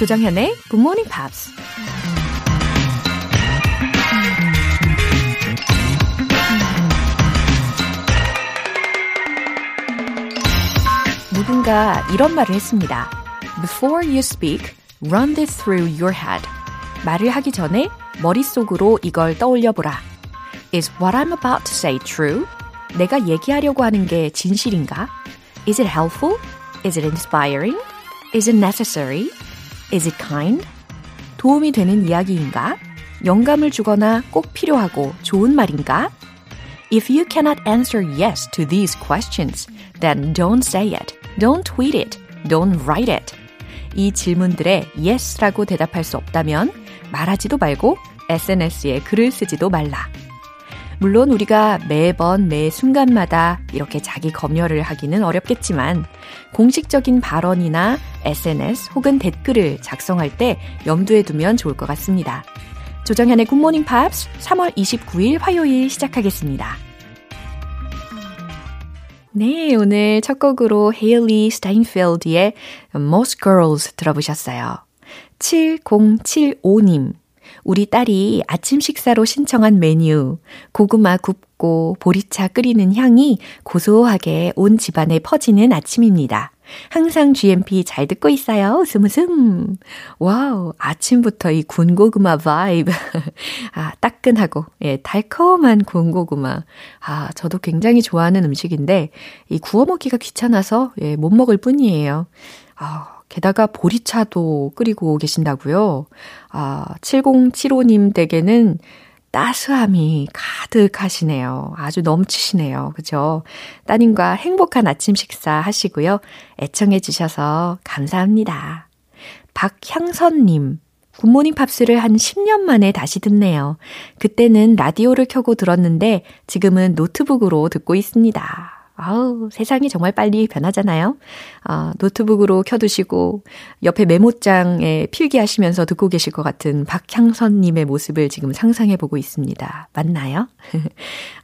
조정현의 Good Morning Pops. 누군가 이런 말을 했습니다. Before you speak, run this through your head. 말을 하기 전에 머릿속으로 이걸 떠올려 보라. Is what I'm about to say true? 내가 얘기하려고 하는 게 진실인가? Is it helpful? Is it inspiring? Is it necessary? Is it kind? 도움이 되는 이야기인가? 영감을 주거나 꼭 필요하고 좋은 말인가? If you cannot answer yes to these questions, then don't say it, don't tweet it, don't write it. 이 질문들에 yes라고 대답할 수 없다면 말하지도 말고 SNS에 글을 쓰지도 말라. 물론 우리가 매번 매 순간마다 이렇게 자기 검열을 하기는 어렵겠지만 공식적인 발언이나 SNS 혹은 댓글을 작성할 때 염두에 두면 좋을 것 같습니다. 조정현의 굿모닝 팝스 3월 29일 화요일 시작하겠습니다. 네, 오늘 첫 곡으로 헤일리 스타인필드의 Most Girls 들어보셨어요. 7075님. 우리 딸이 아침 식사로 신청한 메뉴, 고구마 굽고 보리차 끓이는 향이 고소하게 온 집안에 퍼지는 아침입니다. 항상 GMP 잘 듣고 있어요. 웃음 웃음. wow, 아침부터 이 군고구마 vibe. 아, 따끈하고, 예, 달콤한 군고구마. 아, 저도 굉장히 좋아하는 음식인데, 이 구워 먹기가 귀찮아서, 예, 못 먹을 뿐이에요. 아, 게다가 보리차도 끓이고 계신다고요. 아, 7075님 댁에는 따스함이 가득하시네요. 아주 넘치시네요. 그죠? 따님과 행복한 아침 식사 하시고요. 애청해 주셔서 감사합니다. 박향선님. 굿모닝 팝스를 한 10년 만에 다시 듣네요. 그때는 라디오를 켜고 들었는데 지금은 노트북으로 듣고 있습니다. 아우, 세상이 정말 빨리 변하잖아요. 아, 노트북으로 켜두시고, 옆에 메모장에 필기하시면서 듣고 계실 것 같은 박향선님의 모습을 지금 상상해 보고 있습니다. 맞나요?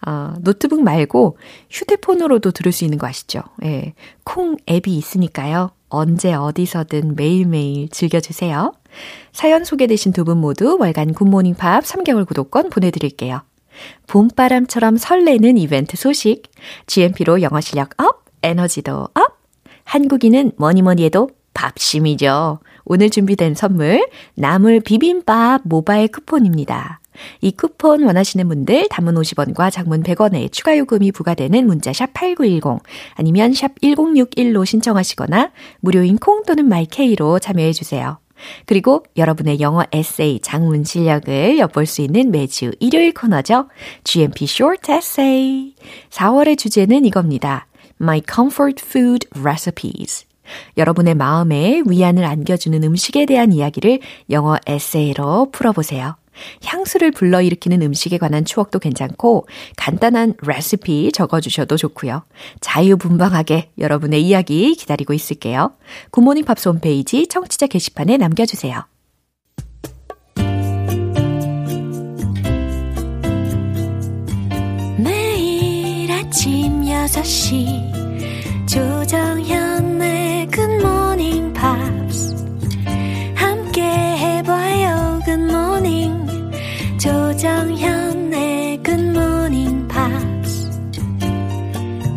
아, 노트북 말고 휴대폰으로도 들을 수 있는 거 아시죠? 예. 콩 앱이 있으니까요. 언제 어디서든 매일매일 즐겨주세요. 사연 소개되신 두 분 모두 월간 굿모닝 팝 3개월 구독권 보내드릴게요. 봄바람처럼 설레는 이벤트 소식, GMP로 영어 실력 up, 에너지도 up, 한국인은 뭐니 뭐니 해도 밥심이죠. 오늘 준비된 선물, 나물 비빔밥 모바일 쿠폰입니다. 이 쿠폰 원하시는 분들 단문 50원과 장문 100원에 추가 요금이 부과되는 문자 샵 8910 아니면 샵 1061로 신청하시거나 무료인 콩 또는 마이케이로 참여해 주세요. 그리고 여러분의 영어 에세이 작문 실력을 엿볼 수 있는 매주 일요일 코너죠. GMP Short Essay. 4월의 주제는 이겁니다. My Comfort Food Recipes. 여러분의 마음에 위안을 안겨주는 음식에 대한 이야기를 영어 에세이로 풀어보세요. 향수를 불러일으키는 음식에 관한 추억도 괜찮고 간단한 레시피 적어주셔도 좋고요. 자유분방하게 여러분의 이야기 기다리고 있을게요. 굿모닝 팝스 홈페이지 청취자 게시판에 남겨주세요. 매일 아침 6시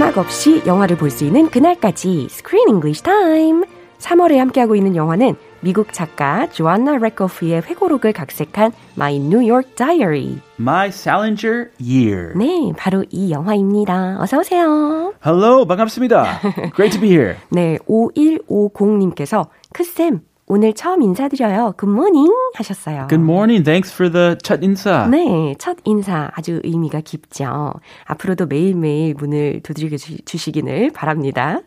자막 없이 영화를 볼 수 있는 그날까지 Screen English Time. 3월에 함께하고 있는 영화는 미국 작가 조안나 레코프의 회고록을 각색한 My New York Diary. My Salinger Year. 네, 바로 이 영화입니다. 어서 오세요. Hello, 반갑습니다. Great to be here. 네, 5150님께서 크쌤 오늘 처음 인사드려요. Good morning 하셨어요. Good morning. Thanks for the 첫 인사. 네, 첫 인사 아주 의미가 깊죠. 앞으로도 매일매일 문을 두드려 주시기를 바랍니다.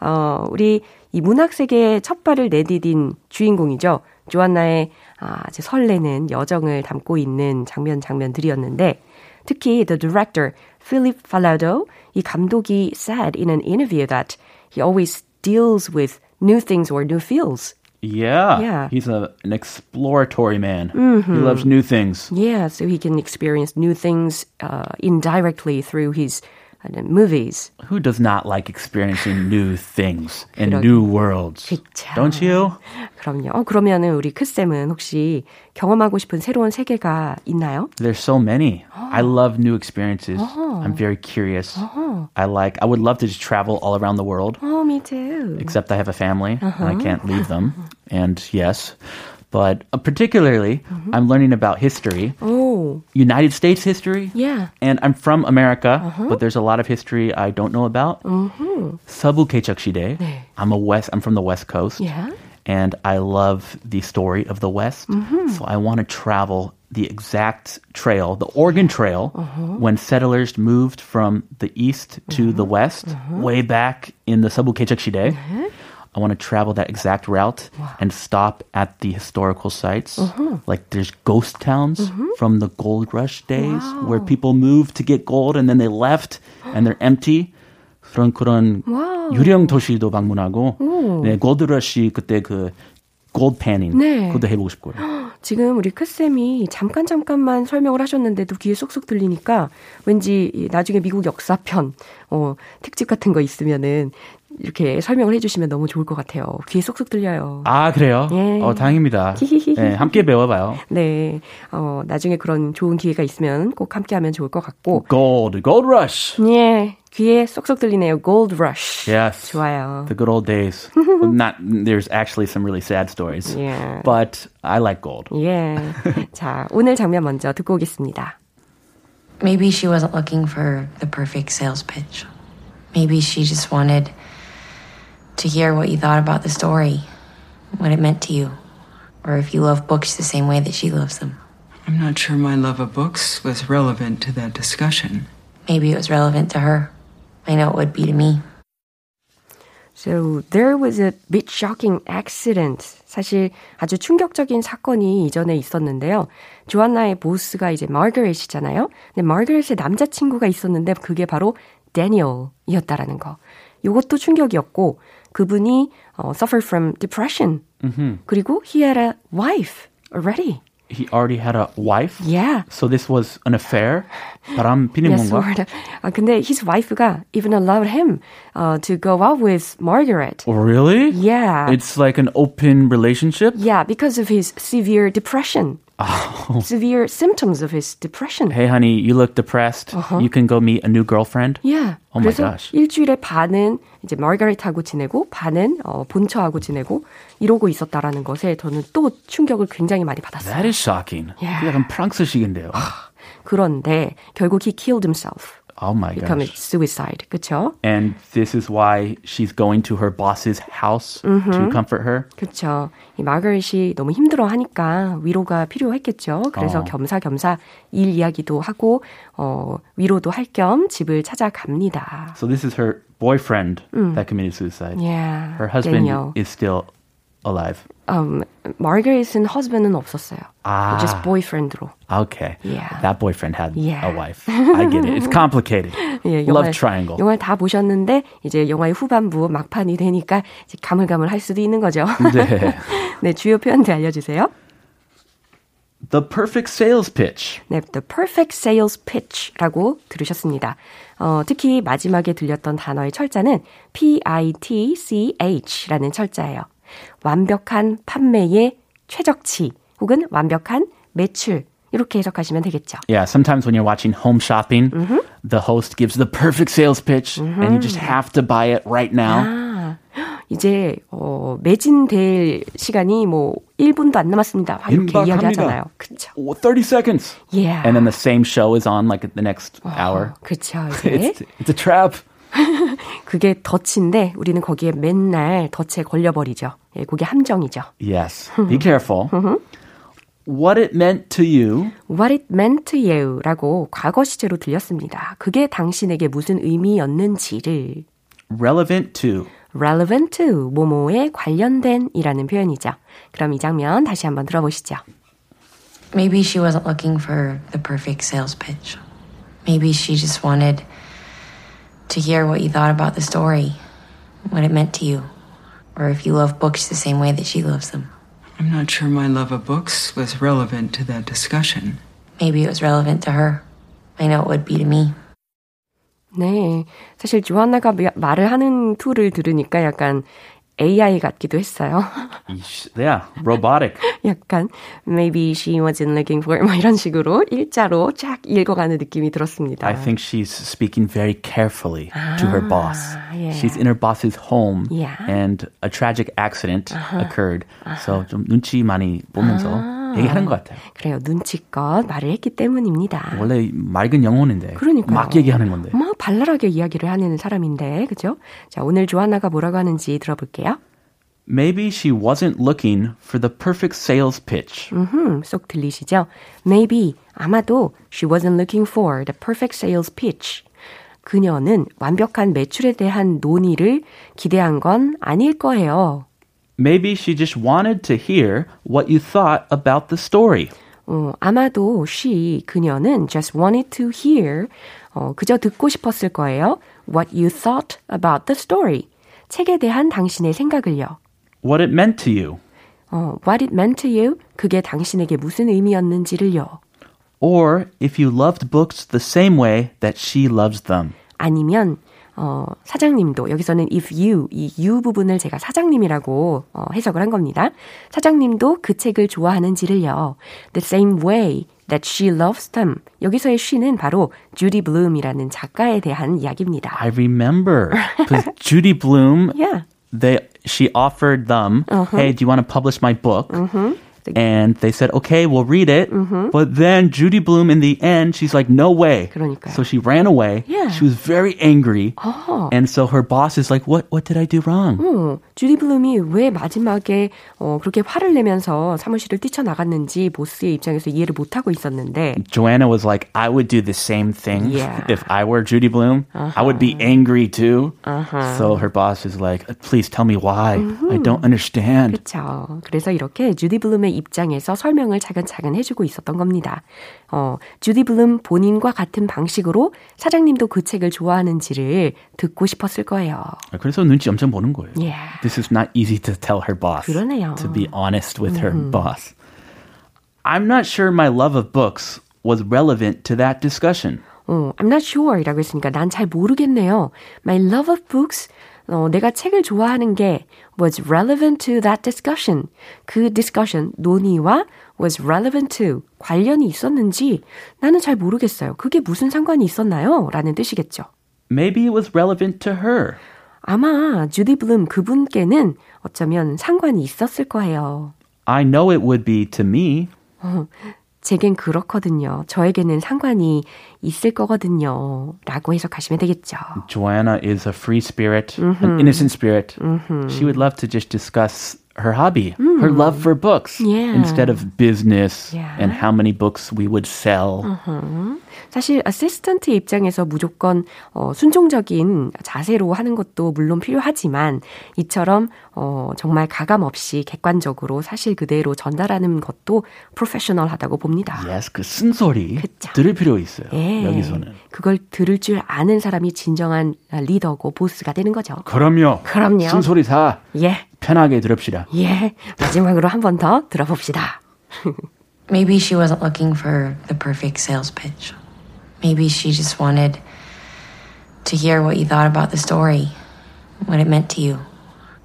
어, 우리 이 문학 세계에 첫 발을 내디딘 주인공이죠. 조안나의 아주 설레는 여정을 담고 있는 장면 장면들이었는데 특히 the director Philip Falado 이 감독이 said in an interview that he always deals with new things or new feels. Yeah. Yeah. He's a, an exploratory man. Mm-hmm. He loves new things. Yeah, so he can experience new things uh, indirectly through his movies. Who does not like experiencing new things and 그러- new worlds? 그쵸. Don't you? 그럼요. 어, 그러면은 우리 크쌤은 혹시 경험하고 싶은 새로운 세계가 있나요? There's so many. I love new experiences. I'm very curious. I like. I would love to just travel all around the world. Oh, me too. Except I have a family and I can't leave them. And yes, but uh, particularly, I'm learning about history, Oh, United States history. yeah. And I'm from America, but there's a lot of history I don't know about. 서부 개척시대. 네. I'm a West. I'm from the West Coast. Yeah. And I love the story of the West. So I want to travel the exact trail, the Oregon Trail, when settlers moved from the east to the west, way back in the 서부 개척시대. I want to travel that exact route and stop at the historical sites. Like there's ghost towns from the gold rush days where people moved to get gold and then they left and they're empty. 그런 그런 wow. 유령 도시도 방문하고 네, 골드 러시 그때 그 gold panning 네. 그것도 해보고 싶고요. 지금 우리 크쌤이 잠깐 잠깐만 설명을 하셨는데도 귀에 쏙쏙 들리니까 왠지 이 나중에 미국 역사편 어, 특집 같은 거 있으면은 이렇게 설명을 해주시면 너무 좋을 것 같아요. 귀에 쏙쏙 들려요. 아 그래요? 예. 어 다행입니다. 네, 함께 배워봐요. 네, 어, 나중에 그런 좋은 기회가 있으면 꼭 함께하면 좋을 것 같고, Gold, gold rush. 예, 귀에 쏙쏙 들리네요. Gold Rush. Yes. 좋아요. The good old days. Not there's actually some really sad stories. Yeah. But I like gold. 예, 자 오늘 장면 먼저 듣고 오겠습니다. Maybe she wasn't looking for the perfect sales pitch. Maybe she just wanted to hear what you thought about the story, what it meant to you, or if you love books the same way that she loves them. I'm not sure my love of books was relevant to that discussion. Maybe it was relevant to her. I know it would be to me. So there was a bit shocking accident. 사실 아주 충격적인 사건이 이전에 있었는데요. 조안나의 보스가 이제 마거렛이잖아요. 근데 마거렛의 남자친구가 있었는데 그게 바로 데니얼이었다라는 거. 요것도 충격이었고 그분이 어, suffer from depression. 그리고 he had a wife already. He already had a wife. Yeah. So this was an affair. 바람 피는 Yes, 건가? sort of. 아, 근데 his wife가 even allowed him uh, to go out with Margaret. Oh, really? Yeah. It's like an open relationship. Yeah, because of his severe depression. Severe symptoms of his depression. Hey, honey, you look depressed. You can go meet a new girlfriend. Yeah. Oh my gosh. 일주일에 반은 이제 마가렛하고 지내고 반은 어, 본처하고 지내고 이러고 있었다라는 것에 저는 또 충격을 굉장히 많이 받았어요. That is shocking. Yeah. 그 약간 프랑스식인데요. 그런데 결국 he killed himself. Oh my He committed gosh. suicide. 그렇죠? And this is why she's going to her boss's house to comfort her. 그렇죠. 이 마가렛이 너무 힘들어하니까 위로가 필요했겠죠. 그래서 어. 겸사겸사 일 이야기도 하고 어, 위로도 할 겸 집을 찾아갑니다. So this is her boyfriend that committed suicide. Yeah. Her husband Daniel. is still alive. um, 마가렛은 husband은 없었어요. 아. just boyfriend로. Okay. Yeah. That boyfriend had Yeah. a wife. I get it. It's complicated. 예, Love triangle. 영화를 다 보셨는데 이제 영화의 후반부 막판이 되니까 이제 가물가물할 수도 있는 거죠. 네. 네, 주요 표현들 알려주세요. The perfect sales pitch. 네, The Perfect Sales Pitch라고 들으셨습니다. 어, 특히 마지막에 들렸던 단어의 철자는 P-I-T-C-H라는 철자예요. 완벽한 판매의 최적치 혹은 완벽한 매출 이렇게 해석하시면 되겠죠. Yeah, sometimes when you're watching home shopping, the host gives the perfect sales pitch and you just have to buy it right now. 아, 이제 어, 매진될 시간이 뭐 1분도 안 남았습니다. 막 이렇게. 이야기하잖아요. 그렇죠. Oh, 30 seconds. Yeah. And then the same show is on like the next hour. 그렇죠. It's, it's a trap. 그게 덫인데 우리는 거기에 맨날 덫에 걸려버리죠. 예, 그게 함정이죠. Yes. Be careful. What it meant to you What it meant to you 라고 과거 시제로 들렸습니다. 그게 당신에게 무슨 의미였는지를 relevant to relevant to 뭐뭐에 관련된 이라는 표현이죠. 그럼 이 장면 다시 한번 들어보시죠. Maybe she wasn't looking for the perfect sales pitch. Maybe she just wanted to hear what you thought about the story, what it meant to you, or if you love books the same way that she loves them. I'm not sure my love of books was relevant to that discussion. Maybe it was relevant to her. I know it would be to me. 네. 사실 조한나가 말을 하는 툴을 들으니까 약간 AI 같기도 했어요. yeah, robotic. 약간 maybe she wasn't looking for 뭐 이런 식으로 일자로 쫙 읽어가는 느낌이 들었습니다. I think she's speaking very carefully to her boss. yeah. She's in her boss's home Yeah. and a tragic accident occurred. So 좀 눈치 많이 보면서 얘기하는 것 같아요. 그래요. 눈치껏 말을 했기 때문입니다. 원래 맑은 영혼인데 그러니까요. 막 얘기하는 건데. 막 발랄하게 이야기를 하는 사람인데, 그죠? 자, 오늘 조한나가 뭐라고 하는지 들어볼게요. Maybe she wasn't looking for the perfect sales pitch. 음, 쏙 들리시죠? Maybe, 아마도 she wasn't looking for the perfect sales pitch. 그녀는 완벽한 매출에 대한 논의를 기대한 건 아닐 거예요. Maybe she just wanted to hear what you thought about the story. 어, 아마도 she, 그녀는 just wanted to hear, 어, 그저 듣고 싶었을 거예요. What you thought about the story. 책에 대한 당신의 생각을요. What it meant to you. 어, what it meant to you. 그게 당신에게 무슨 의미였는지를요. Or if you loved books the same way that she loves them. 아니면 어, 사장님도 여기서는 if you 이 you 부분을 제가 사장님이라고 어, 해석을 한 겁니다. 사장님도 그 책을 좋아하는지를요. The same way that she loves them. 여기서의 she는 바로 주디 블룸이라는 작가에 대한 이야기입니다. I remember because Judy Bloom, Yeah. they she offered them, "Hey, do you want to publish my book?" And they said, "Okay, we'll read it." But then Judy Bloom, in the end, she's like, "No way!" 그러니까요. So she ran away. Yeah. She was very angry, and so her boss is like, "What? What did I do wrong?" 어, 주디 블룸이 왜 마지막에 어, 그렇게 화를 내면서 사무실을 뛰쳐나갔는지 보스의 입장에서 이해를 못하고 있었는데 Joanna was like, "I would do the same thing Yeah. if I were Judy Bloom. I would be angry too." So her boss is like, "Please tell me why. I don't understand." 그렇죠. 그래서 이렇게 주디 블룸의 입장에서 설명을 차근차근 해주고 있었던 겁니다. 어, 주디 블룸 본인과 같은 방식으로 사장님도 그 책을 좋아하는지를 듣고 싶었을 거예요. 그래서 눈치 엄청 보는 거예요. Yeah. This is not easy to tell her boss. 그러네요. To be honest with her boss. I'm not sure my love of books was relevant to that discussion. 어, I'm not sure 이라고 했으니까 난 잘 모르겠네요. My love of books, 어, 내가 책을 좋아하는 게 was relevant to that discussion. 그 discussion, 논의와 was relevant to, 관련이 있었는지 나는 잘 모르겠어요. 그게 무슨 상관이 있었나요? 라는 뜻이겠죠. Maybe it was relevant to her. 아마 주디 블룸 그분께는 어쩌면 상관이 있었을 거예요. I know it would be to me. 제겐 그렇거든요. 저에게는 상관이 있을 거거든요. 라고 해석하시면 되겠죠. Joanna is a free spirit, an innocent spirit. She would love to just discuss her hobby, her love for books, Yeah. instead of business Yeah. and how many books we would sell. 사실 어시스턴트 입장에서 무조건 어, 순종적인 자세로 하는 것도 물론 필요하지만 이처럼 어, 정말 가감 없이 객관적으로 사실 그대로 전달하는 것도 프로페셔널하다고 봅니다. Yes, 그 쓴소리 그쵸. 들을 필요 있어요. 예. 여기서는. 그걸 들을 줄 아는 사람이 진정한 리더고 보스가 되는 거죠. 그럼요. 그럼요. 쓴소리 다 예, 편하게 들읍시다. 예. 마지막으로 한 번 더 들어봅시다. Maybe she wasn't looking for the perfect sales pitch. Maybe she just wanted to hear what you thought about the story, what it meant to you,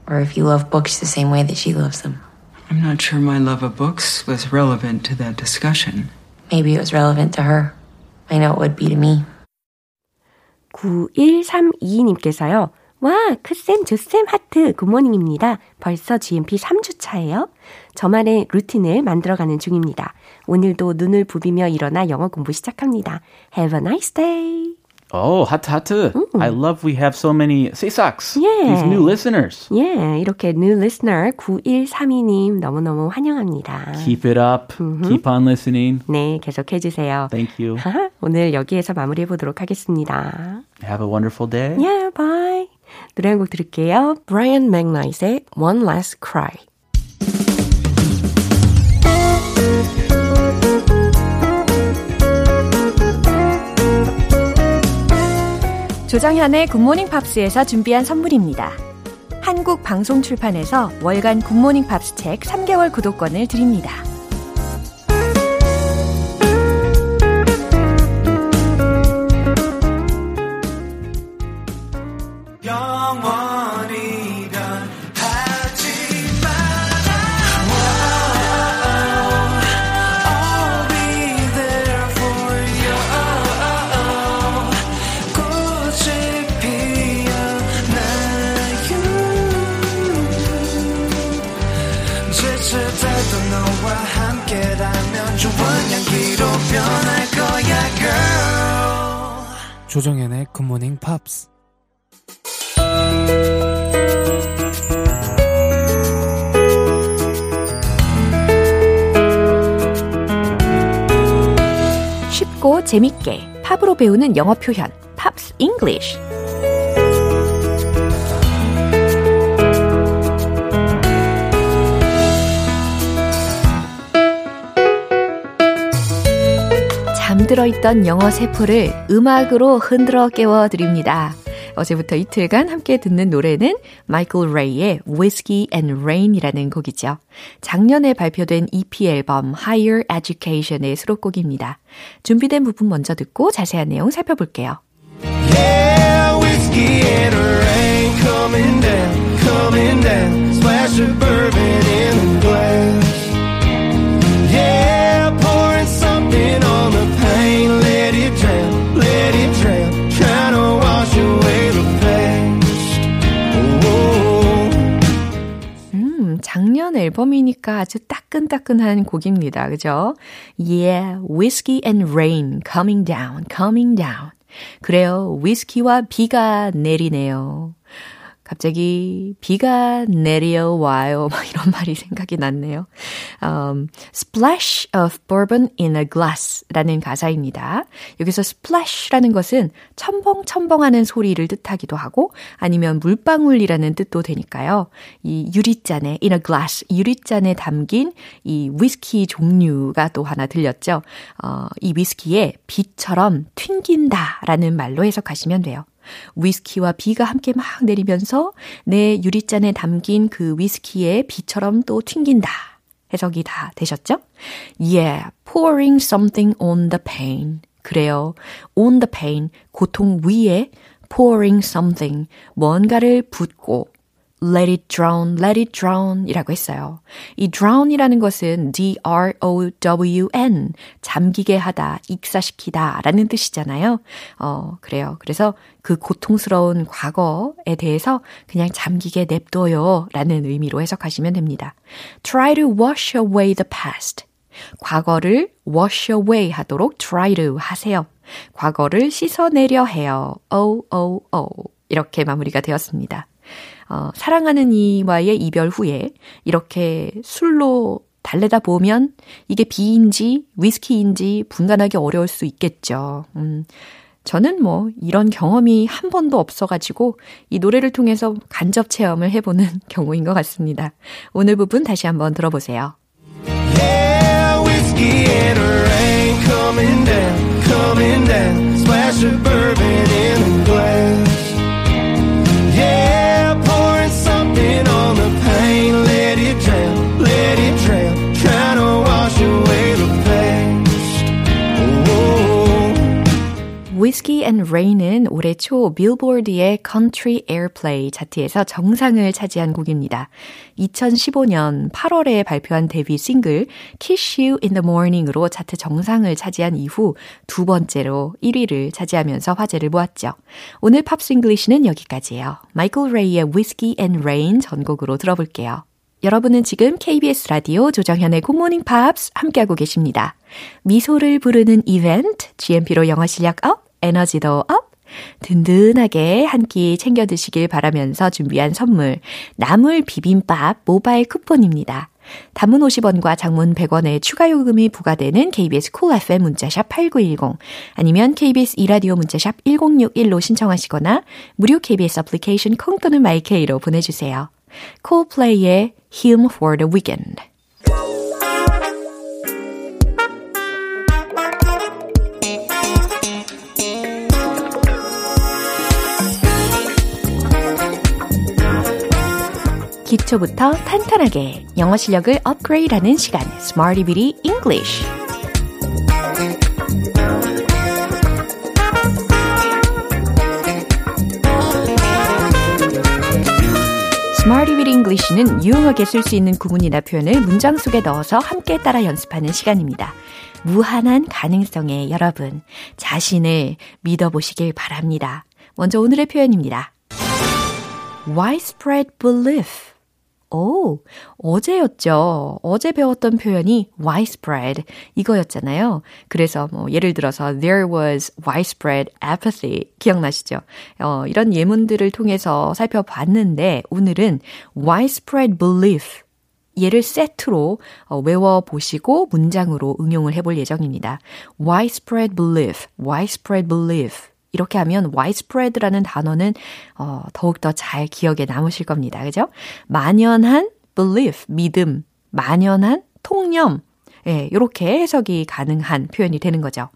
or if you love books the same way that she loves them. I'm not sure my love of books was relevant to that discussion. Maybe it was relevant to her. I know it would be to me. 9132님께서요. 와, 크쌤, 조쌤, 하트, 굿모닝입니다. 벌써 GMP 3주 차예요. 저만의 루틴을 만들어가는 중입니다. 오늘도 눈을 부비며 일어나 영어 공부 시작합니다. Have a nice day. Oh, 하트 하트. I love we have so many 세삭스. Yeah. These new listeners. 예, 이렇게 new listener 9132님 너무너무 환영합니다. Keep it up. Keep on listening. 네, 계속해 주세요. Thank you. 오늘 여기에서 마무리해 보도록 하겠습니다. Have a wonderful day. Yeah, bye. 노래 한 곡 들을게요. Brian McKnight의 One Last Cry. 조정현의 굿모닝 팝스에서 준비한 선물입니다. 한국 방송 출판에서 월간 굿모닝 팝스 책 3개월 구독권을 드립니다. 조정연의 굿모닝 팝스 쉽고 재밌게 팝으로 배우는 영어 표현 팝스 잉글리쉬 잠들어 있던 영어 세포를 음악으로 흔들어 깨워 드립니다. 어제부터 이틀간 함께 듣는 노래는 마이클 레이의 Whiskey and Rain이라는 곡이죠. 작년에 발표된 EP 앨범 Higher Education의 수록곡입니다. 준비된 부분 먼저 듣고 자세한 내용 살펴볼게요. Yeah, whiskey and rain coming down, coming down. Splash of bourbon in the glass. 2020년 앨범이니까 아주 따끈따끈한 곡입니다. 그죠? Yeah, Whiskey and Rain Coming Down, Coming Down. 그래요. 위스키와 비가 내리네요. 갑자기 비가 내려와요. 막 이런 말이 생각이 났네요. Um, splash of bourbon in a glass 라는 가사입니다. 여기서 splash라는 것은 첨벙첨벙하는 소리를 뜻하기도 하고 아니면 물방울이라는 뜻도 되니까요. 이 유리잔에 in a glass 유리잔에 담긴 이 위스키 종류가 또 하나 들렸죠. 어, 이 위스키에 비처럼 튕긴다라는 말로 해석하시면 돼요. 위스키와 비가 함께 막 내리면서 내 유리잔에 담긴 그 위스키의 비처럼 또 튕긴다. 해석이 다 되셨죠? Yeah, pouring something on the pain. 그래요. on the pain, 고통 위에 pouring something, 뭔가를 붓고 let it drown, let it drown 이라고 했어요. 이 drown이라는 것은 D-R-O-W-N, 잠기게 하다, 익사시키다 라는 뜻이잖아요. 어, 그래요. 그래서 그 고통스러운 과거에 대해서 그냥 잠기게 냅둬요 라는 의미로 해석하시면 됩니다. Try to wash away the past. 과거를 wash away 하도록 try to 하세요. 과거를 씻어내려 해요. oh, oh, oh. 이렇게 마무리가 되었습니다. 어, 사랑하는 이와의 이별 후에 이렇게 술로 달래다 보면 이게 비인지 위스키인지 분간하기 어려울 수 있겠죠. 음, 저는 뭐 이런 경험이 한 번도 없어가지고 이 노래를 통해서 간접 체험을 해보는 경우인 것 같습니다. 오늘 부분 다시 한번 들어보세요. Yeah, and Rain은 올해 초 빌보드의 Country Airplay 차트에서 정상을 차지한 곡입니다. 2015년 8월에 발표한 데뷔 싱글 Kiss You in the Morning으로 차트 정상을 차지한 이후 두 번째로 1위를 차지하면서 화제를 모았죠. 오늘 Pops English는 여기까지예요. 마이클 레이의 Whiskey and Rain 전곡으로 들어볼게요. 여러분은 지금 KBS 라디오 조정현의 굿모닝 팝스 함께하고 계십니다. 미소를 부르는 이벤트, GMP로 영어 실력 up, 에너지도 up, 든든하게 한 끼 챙겨 드시길 바라면서 준비한 선물, 나물 비빔밥 모바일 쿠폰입니다. 단문 50원과 장문 100원의 추가 요금이 부과되는 KBS cool Cool FM 문자샵 8910 아니면 KBS 이라디오 문자샵 1061로 신청하시거나 무료 KBS 애플리케이션 콩 또는 my K로 보내주세요. 콜플레이의 Hymn for the Weekend 기초부터 탄탄하게 영어 실력을 업그레이드하는 시간 Smarty Beauty English Beauty English는 유용하게 쓸 수 있는 구문이나 표현을 문장 속에 넣어서 함께 따라 연습하는 시간입니다. 무한한 가능성에 여러분 자신을 믿어보시길 바랍니다. 먼저 오늘의 표현입니다. widespread belief 오, 어제였죠. 어제 배웠던 표현이 widespread 이거였잖아요. 그래서 뭐 예를 들어서 there was widespread apathy 기억나시죠? 어, 이런 예문들을 통해서 살펴봤는데 오늘은 widespread belief 얘를 세트로 어, 외워보시고 문장으로 응용을 해볼 예정입니다. widespread belief, widespread belief. 이렇게 하면 widespread라는 단어는 어, 더욱더 잘 기억에 남으실 겁니다. 그죠? 만연한 belief, 믿음, 만연한 통념. 예, 이렇게 해석이 가능한 표현이 되는 거죠.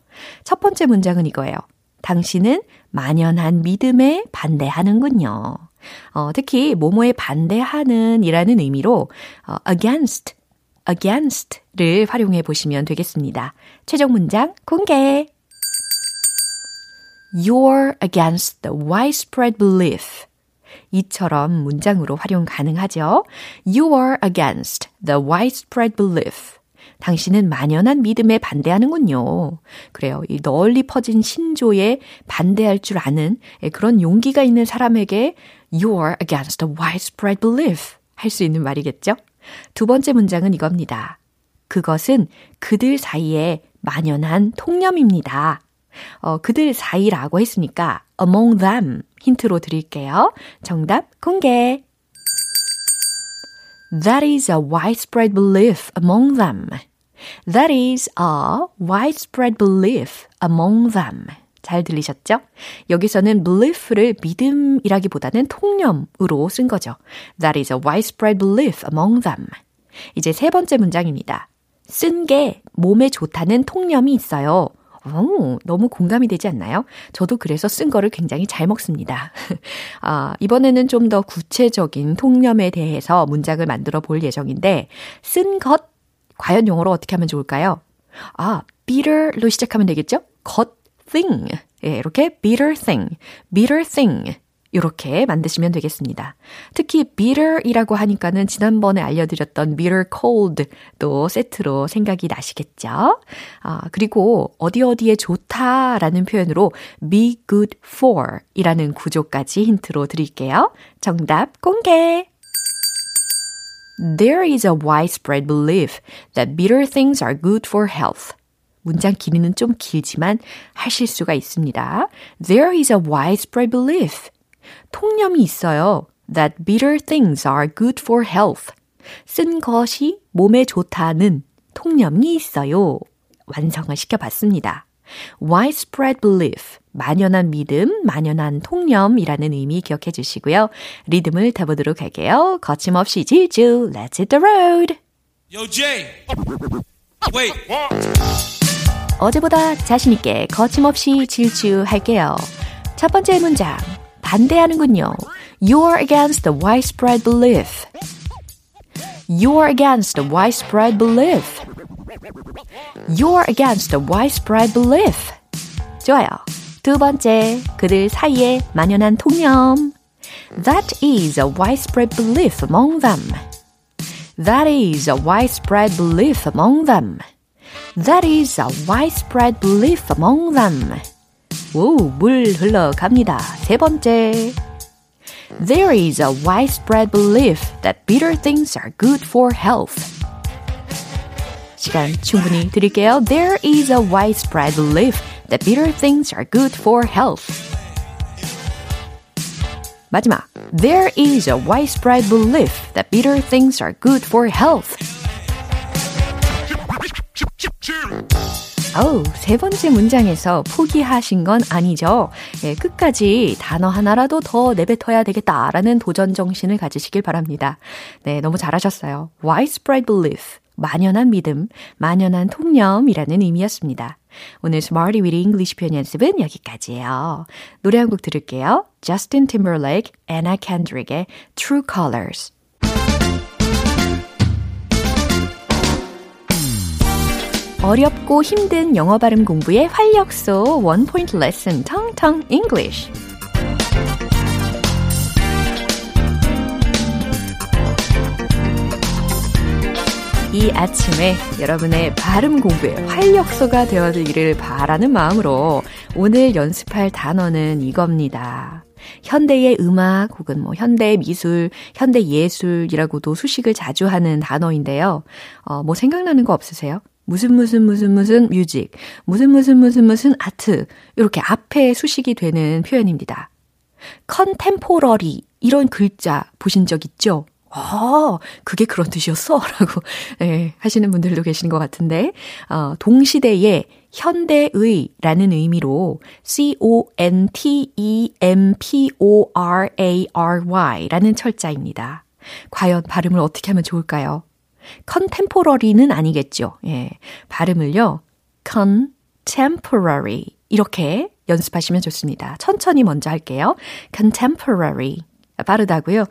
첫 번째 문장은 이거예요. 당신은 만연한 믿음에 반대하는군요. 어, 특히 모모에 반대하는 이라는 의미로 어, against, against를 활용해 보시면 되겠습니다. 최종 문장 공개! You're against the widespread belief. 이처럼 문장으로 활용 가능하죠. You are against the widespread belief. 당신은 만연한 믿음에 반대하는군요. 그래요. 이 널리 퍼진 신조에 반대할 줄 아는 그런 용기가 있는 사람에게 You are against the widespread belief. 할 수 있는 말이겠죠? 두 번째 문장은 이겁니다. 그것은 그들 사이에 만연한 통념입니다. 어, 그들 사이라고 했으니까 among them 힌트로 드릴게요. 정답 공개. That is a widespread belief among them. That is a widespread belief among them. 잘 들리셨죠? 여기서는 belief를 믿음이라기보다는 통념으로 쓴 거죠. That is a widespread belief among them. 이제 세 번째 문장입니다. 쓴 게 몸에 좋다는 통념이 있어요. 오, 너무 공감이 되지 않나요? 저도 그래서 쓴 거를 굉장히 잘 먹습니다. 아, 이번에는 좀 더 구체적인 통념에 대해서 문장을 만들어 볼 예정인데, 쓴 것, 과연 영어로 어떻게 하면 좋을까요? 아, bitter로 시작하면 되겠죠? 것, thing. 예, 이렇게 bitter thing, bitter thing. 이렇게 만드시면 되겠습니다. 특히 bitter이라고 하니까는 지난번에 알려드렸던 bitter cold도 세트로 생각이 나시겠죠? 아, 그리고 어디 어디에 좋다라는 표현으로 be good for 이라는 구조까지 힌트로 드릴게요. 정답 공개! There is a widespread belief that bitter things are good for health. 문장 길이는 좀 길지만 하실 수가 있습니다. There is a widespread belief 통념이 있어요. That bitter things are good for health. 쓴 것이 몸에 좋다는 통념이 있어요. 완성을 시켜봤습니다. widespread belief, 만연한 믿음, 만연한 통념이라는 의미 기억해 주시고요. 리듬을 타보도록 할게요. 거침없이 질주, let's hit the road! Yo, Jay! Wait! 어제보다 자신있게 거침없이 질주할게요. 첫 번째 문장. 반대하는군요. You're against the widespread belief. You're against the widespread belief. You're against the widespread belief. 좋아요. 두 번째, 그들 사이에 만연한 통념. That is a widespread belief among them. That is a widespread belief among them. That is a widespread belief among them. 오, 물 흘러갑니다. 세 번째. There is a widespread belief that bitter things are good for health. 시간 충분히 드릴게요. There is a widespread belief that bitter things are good for health. 마지막. There is a widespread belief that bitter things are good for health. 어우, 세 번째 문장에서 포기하신 건 아니죠. 예, 끝까지 단어 하나라도 더 내뱉어야 되겠다라는 도전 정신을 가지시길 바랍니다. 네, 너무 잘하셨어요. widespread belief. 만연한 믿음, 만연한 통념이라는 의미였습니다. 오늘 Smarty with English 표현 연습은 여기까지예요. 노래 한 곡 들을게요. Justin Timberlake, Anna Kendrick의 True Colors. 어렵고 힘든 영어 발음 공부의 활력소 원 포인트 레슨 텅텅 English. 이 아침에 여러분의 발음 공부에 활력소가 되어드기를 바라는 마음으로 오늘 연습할 단어는 이겁니다. 현대의 음악 혹은 뭐 현대 미술, 현대 예술이라고도 수식을 자주 하는 단어인데요. 어, 뭐 생각나는 거 없으세요? 무슨 무슨 무슨 무슨 뮤직, 무슨 무슨 무슨 무슨 아트 이렇게 앞에 수식이 되는 표현입니다. 컨템포러리 이런 글자 보신 적 있죠? 아, 그게 그런 뜻이었어? 라고, 예, 하시는 분들도 계시는 것 같은데, 어, 동시대의 현대의 라는 의미로 C-O-N-T-E-M-P-O-R-A-R-Y 라는 철자입니다. 과연 발음을 어떻게 하면 좋을까요? Contemporary는 아니겠죠. 예. 발음을요, contemporary. 이렇게 연습하시면 좋습니다. 천천히 먼저 할게요. contemporary. 빠르다고요.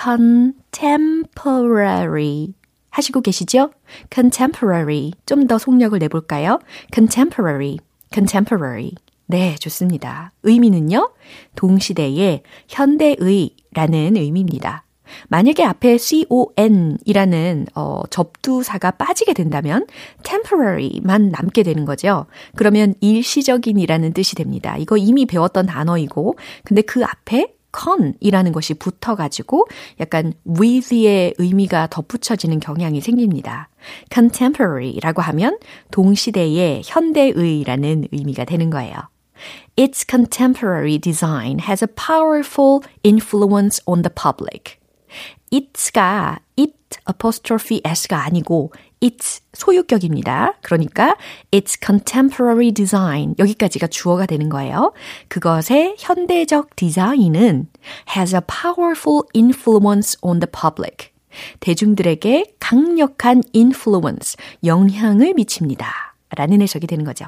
contemporary. 하시고 계시죠? contemporary. 좀 더 속력을 내볼까요? contemporary. contemporary. 네, 좋습니다. 의미는요, 동시대의 현대의라는 의미입니다. 만약에 앞에 con이라는 어, 접두사가 빠지게 된다면 temporary만 남게 되는 거죠. 그러면 일시적인이라는 뜻이 됩니다. 이거 이미 배웠던 단어이고, 근데 그 앞에 con이라는 것이 붙어가지고 약간 with의 의미가 덧붙여지는 경향이 생깁니다. contemporary라고 하면 동시대의 현대의라는 의미가 되는 거예요. Its contemporary design has a powerful influence on the public. It가 it apostrophe s가 아니고 its 소유격입니다. 그러니까 its contemporary design 여기까지가 주어가 되는 거예요. 그것의 현대적 디자인은 has a powerful influence on the public. 대중들에게 강력한 influence, 영향을 미칩니다. 라는 해석이 되는 거죠.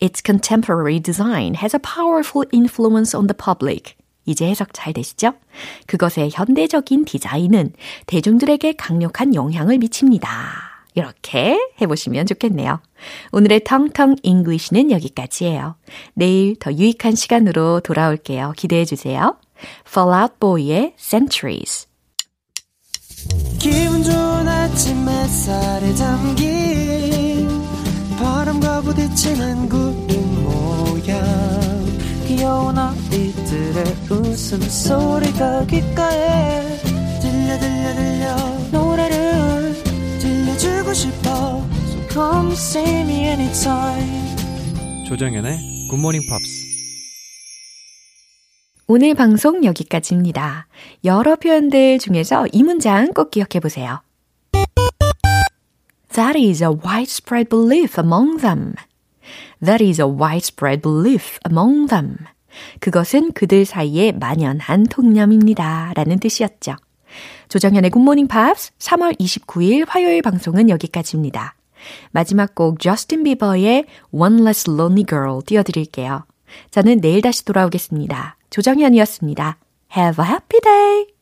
Its contemporary design has a powerful influence on the public. 이제 해석 잘 되시죠? 그것의 현대적인 디자인은 대중들에게 강력한 영향을 미칩니다. 이렇게 해보시면 좋겠네요. 오늘의 텅텅 English는 여기까지예요. 내일 더 유익한 시간으로 돌아올게요. 기대해 주세요. Fall Out Boy의 Centuries. 기분 좋은 아침 햇살에 담긴 바람과 부딪히는 구 아이들의 웃음소리가 귓가에 들려 들려 들려 노래를 들려주고 싶어 So come see me anytime 조정연의 굿모닝 팝스. 오늘 방송 여기까지입니다. 여러 표현들 중에서 이 문장 꼭 기억해 보세요. That is a widespread belief among them. That is a widespread belief among them. 그것은 그들 사이에 만연한 통념입니다. 라는 뜻이었죠. 조정현의 굿모닝 팝스 3월 29일 화요일 방송은 여기까지입니다. 마지막 곡 저스틴 비버의 One Less Lonely Girl 띄워드릴게요. 저는 내일 다시 돌아오겠습니다. 조정현이었습니다. Have a happy day!